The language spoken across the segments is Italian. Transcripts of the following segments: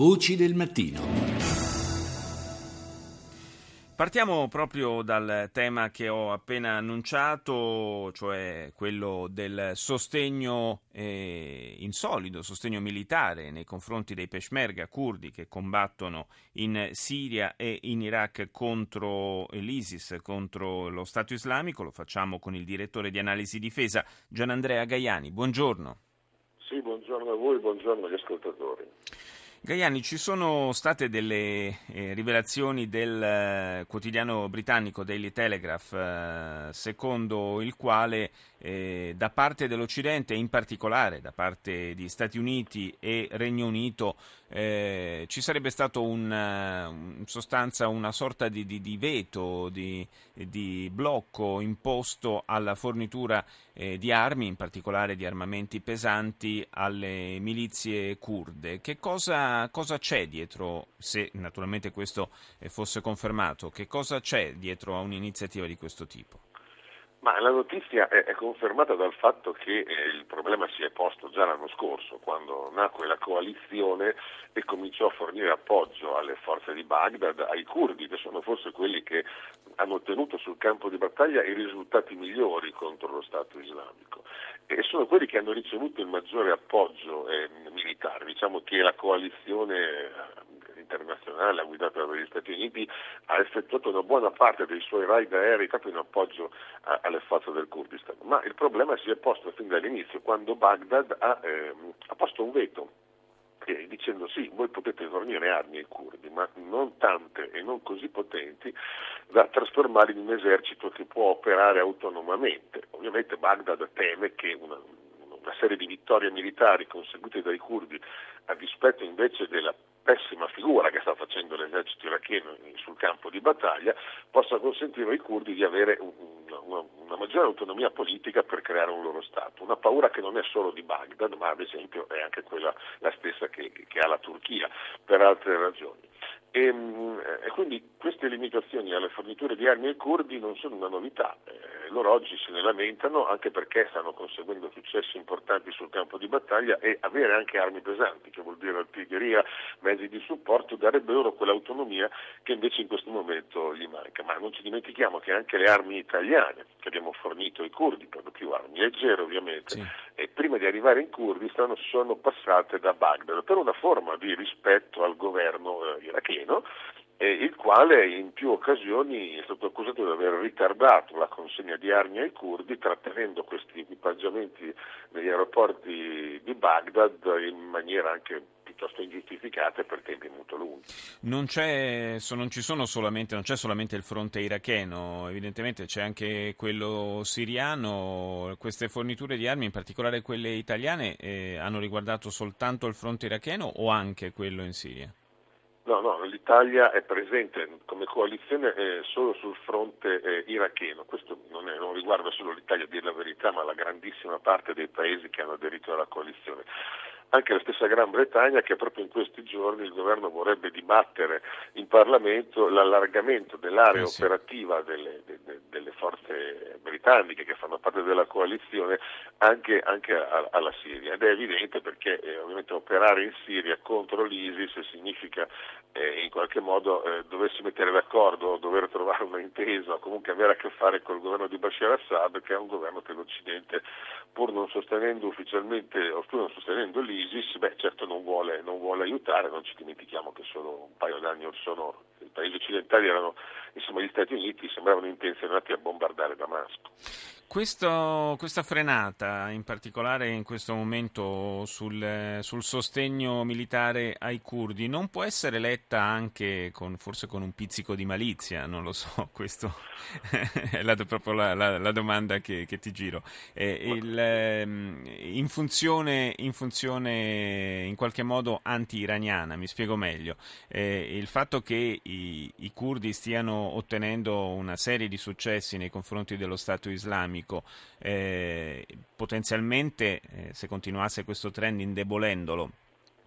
Voci del mattino. Partiamo proprio dal tema che ho appena annunciato, cioè quello del sostegno eh, insolido, sostegno militare nei confronti dei peshmerga kurdi che combattono in Siria e in Iraq contro l'ISIS, contro lo Stato islamico. Lo facciamo con il direttore di analisi difesa Gianandrea Gaiani. Buongiorno. Sì, buongiorno a voi, buongiorno agli ascoltatori. Gaiani, ci sono state delle eh, rivelazioni del eh, quotidiano britannico Daily Telegraph, eh, secondo il quale eh, da parte dell'Occidente, in particolare da parte di Stati Uniti e Regno Unito, eh, ci sarebbe stato un, eh, in sostanza una sorta di, di, di veto, di, di, blocco imposto alla fornitura di armi, in particolare di armamenti pesanti, alle milizie kurde. Che cosa, cosa c'è dietro, se naturalmente questo eh, fosse confermato, che cosa c'è dietro a un'iniziativa di questo tipo? Ma la notizia è, confermata dal fatto che eh, il problema si è posto già l'anno scorso, quando nacque la coalizione e cominciò a fornire appoggio alle forze di Baghdad, ai curdi, che sono forse quelli che hanno ottenuto sul campo di battaglia i risultati migliori contro lo Stato islamico e sono quelli che hanno ricevuto il maggiore appoggio eh, militare. Diciamo che la coalizione internazionale guidata dagli Stati Uniti ha effettuato una buona parte dei suoi raid aerei proprio in appoggio a, alle forze del Kurdistan, ma il problema si è posto fin dall'inizio quando Baghdad ha, eh, ha posto un veto dicendo sì, voi potete fornire armi ai curdi, ma non tante e non così potenti da trasformare in un esercito che può operare autonomamente. Ovviamente Baghdad teme che una, una serie di vittorie militari conseguite dai curdi a dispetto invece della pessima figura che sta facendo l'esercito iracheno sul campo di battaglia possa consentire ai curdi di avere una, una, maggiore autonomia politica per creare un loro Stato. Una paura che non è solo di Baghdad, ma ad esempio è anche quella la stessa che, che ha la Turchia per altre ragioni. E, ehm, e, quindi queste limitazioni alle forniture di armi ai curdi non sono una novità, eh, loro oggi se ne lamentano anche perché stanno conseguendo successi importanti sul campo di battaglia e avere anche armi pesanti, che vuol dire artiglieria, mezzi di supporto, darebbe loro quell'autonomia che invece in questo momento gli manca. Ma non ci dimentichiamo che anche le armi italiane che abbiamo fornito ai curdi, per lo più armi leggere ovviamente, sì. e prima di arrivare in Kurdistan sono passate da Baghdad per una forma di rispetto al governo eh, iracheno eh, il quale in più occasioni è stato accusato di aver ritardato la consegna di armi ai curdi, trattenendo questi equipaggiamenti negli aeroporti di Baghdad in maniera anche piuttosto ingiustificata per tempi molto lunghi. Non c'è, non solamente, non c'è solamente il fronte iracheno, evidentemente c'è anche quello siriano. Queste forniture di armi, in particolare quelle italiane, eh, hanno riguardato soltanto il fronte iracheno o anche quello in Siria? No, no, l'Italia è presente come coalizione eh, solo sul fronte eh, iracheno. Questo non, è, non, riguarda solo l'Italia, a dire la verità, ma la grandissima parte dei paesi che hanno aderito alla coalizione anche la stessa Gran Bretagna che proprio in questi giorni il governo vorrebbe dibattere in Parlamento l'allargamento dell'area eh sì. operativa delle, de, britanniche che fanno parte della coalizione anche, anche alla Siria. Ed è evidente perché eh, ovviamente operare in Siria contro l'ISIS significa eh, in qualche modo eh, doversi mettere d'accordo, dover trovare una intesa o comunque avere a che fare col governo di Bashar Assad che è un governo che l'Occidente pur non sostenendo ufficialmente o pur non sostenendo l'ISIS beh, certo non vuole, non vuole, aiutare, non ci dimentichiamo che solo un paio d'anni or sono paesi occidentali erano, insomma, gli Stati Uniti sembravano intenzionati a bombardare Damasco. Questo, questa frenata, in particolare in questo momento sul, sul, sostegno militare ai curdi, non può essere letta anche con, forse con un pizzico di malizia, non lo so, questa è la, proprio la, la, la, domanda che, che ti giro. Eh, il, ehm, in, funzione, in, funzione, in qualche modo anti-iraniana, mi spiego meglio, eh, il fatto che i, i curdi stiano ottenendo una serie di successi nei confronti dello Stato islamico, economico, eh, potenzialmente, eh, se continuasse questo trend, indebolendolo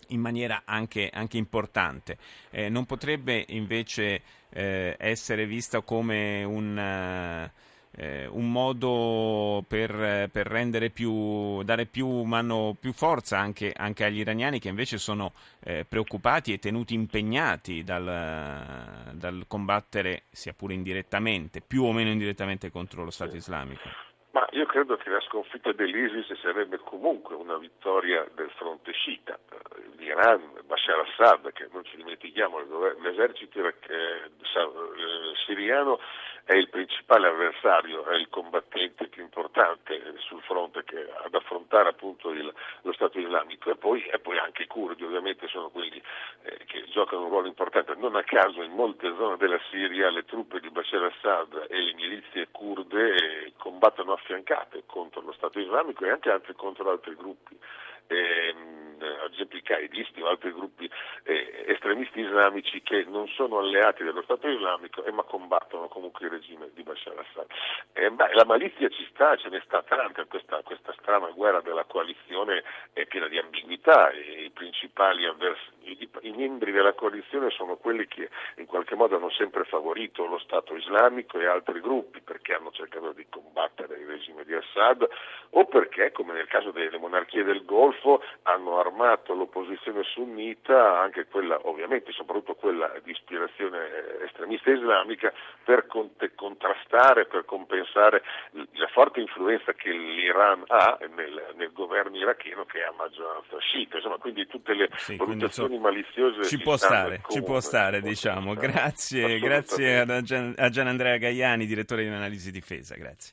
in maniera anche, anche importante. Eh, non potrebbe invece eh, essere vista come un, uh, eh, un modo per, per, rendere più, dare più mano, più forza anche, anche agli iraniani che invece sono eh, preoccupati e tenuti impegnati dal, dal combattere, sia pure indirettamente, più o meno indirettamente contro lo Stato islamico. Ma io credo che la sconfitta dell'ISIS sarebbe comunque una vittoria del fronte sciita. L'Iran, Bashar al-Assad, che non ci dimentichiamo, l'esercito eh, siriano è il principale avversario, è il combattente più importante sul fronte che, ad affrontare appunto il, lo Stato islamico e poi, e poi, anche i curdi ovviamente sono quelli eh, che giocano un ruolo importante. Non a caso in molte zone della Siria le truppe di Bashar al-Assad e le milizie kurde eh, combattono affiancate contro lo Stato islamico e anche altri, contro altri gruppi. Eh, ad esempio i qaedisti o altri gruppi eh, estremisti islamici che non sono alleati dello Stato islamico eh, ma combattono comunque il regime di Bashar al-Assad. Eh, beh, la malizia ci sta, ce n'è stata anche questa, questa strana guerra della coalizione è piena di ambiguità, i, principali avversari, i, i, membri della coalizione sono quelli che in qualche modo hanno sempre favorito lo Stato islamico e altri gruppi perché hanno cercato di combattere il regime di Assad o perché, come nel caso delle monarchie del Golfo, hanno armato l'opposizione sunnita, anche quella ovviamente, soprattutto quella di ispirazione estremista islamica, per contrastare, per compensare la forte influenza che l'Iran ha nel, nel governo iracheno che è a maggioranza sciita. Insomma, quindi tutte le sì, valutazioni maliziose ci può stare, ci può stare, diciamo. Grazie, grazie a Gian Andrea Gaiani, direttore di analisi difesa. Grazie.